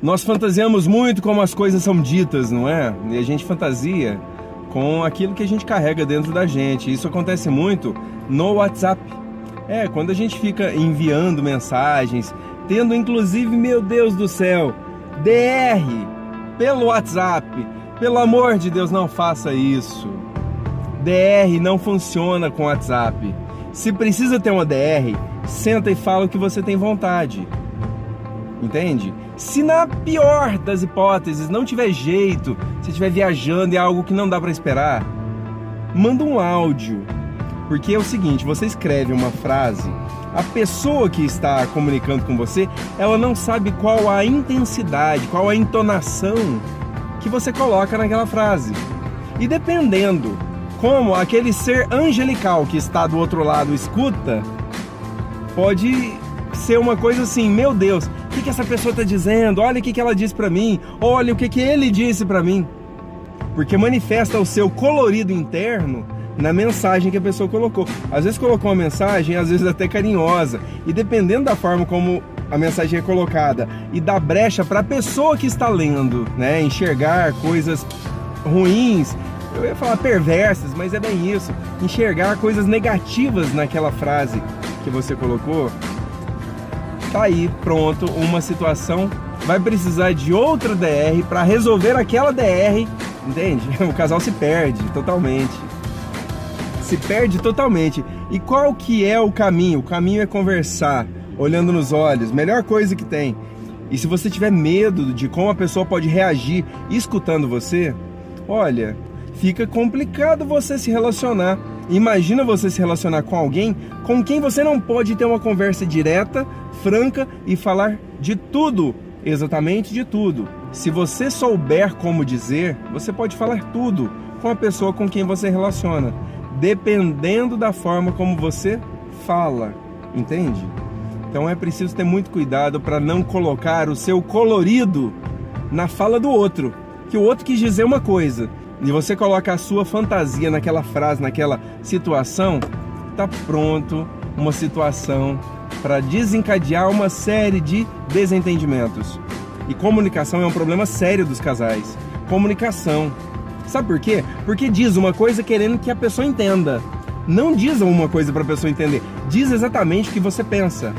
Nós fantasiamos muito como as coisas são ditas, não é? E a gente fantasia com aquilo que a gente carrega dentro da gente. Isso acontece muito no WhatsApp. É, quando a gente fica enviando mensagens, tendo inclusive, meu Deus do céu, DR pelo WhatsApp. Pelo amor de Deus, não faça isso. DR não funciona com WhatsApp. Se precisa ter uma DR, senta e fala o que você tem vontade. Entende? Se na pior das hipóteses não tiver jeito, se estiver viajando e é algo que não dá para esperar, manda um áudio. Porque é o seguinte, você escreve uma frase, a pessoa que está comunicando com você, ela não sabe qual a intensidade, qual a entonação que você coloca naquela frase. E dependendo como aquele ser angelical que está do outro lado escuta, pode ser uma coisa assim, meu Deus, que, que essa pessoa está dizendo? Olha o que, que ela disse para mim, olha o que, que ele disse para mim. Porque manifesta o seu colorido interno na mensagem que a pessoa colocou. Às vezes colocou uma mensagem, às vezes até carinhosa, e dependendo da forma como a mensagem é colocada e da brecha para a pessoa que está lendo, né, enxergar coisas ruins, eu ia falar perversas, mas é bem isso, enxergar coisas negativas naquela frase que você colocou, tá aí pronto uma situação vai precisar de outra DR para resolver aquela DR, entende? O casal se perde totalmente. Se perde totalmente. E qual que é o caminho? O caminho é conversar, olhando nos olhos, melhor coisa que tem. E se você tiver medo de como a pessoa pode reagir escutando você, olha, fica complicado você se relacionar. Imagina você se relacionar com alguém com quem você não pode ter uma conversa direta, franca e falar de tudo, exatamente de tudo. Se você souber como dizer, você pode falar tudo com a pessoa com quem você relaciona, dependendo da forma como você fala, entende? Então é preciso ter muito cuidado para não colocar o seu colorido na fala do outro, que o outro quis dizer uma coisa e você coloca a sua fantasia naquela frase, naquela situação, tá pronto uma situação para desencadear uma série de desentendimentos. E comunicação é um problema sério dos casais. Comunicação. Sabe por quê? Porque diz uma coisa querendo que a pessoa entenda. Não diz uma coisa para a pessoa entender. Diz exatamente o que você pensa.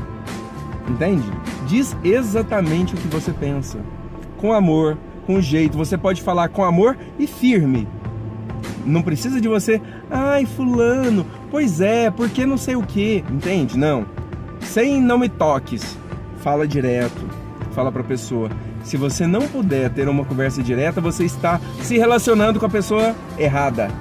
Entende? Diz exatamente o que você pensa. Com amor, com jeito. Você pode falar com amor e firme. Não precisa de você, ai, fulano, pois é, porque não sei o que, entende? Não. Sem não me toques. Fala direto. Fala para a pessoa. Se você não puder ter uma conversa direta, você está se relacionando com a pessoa errada.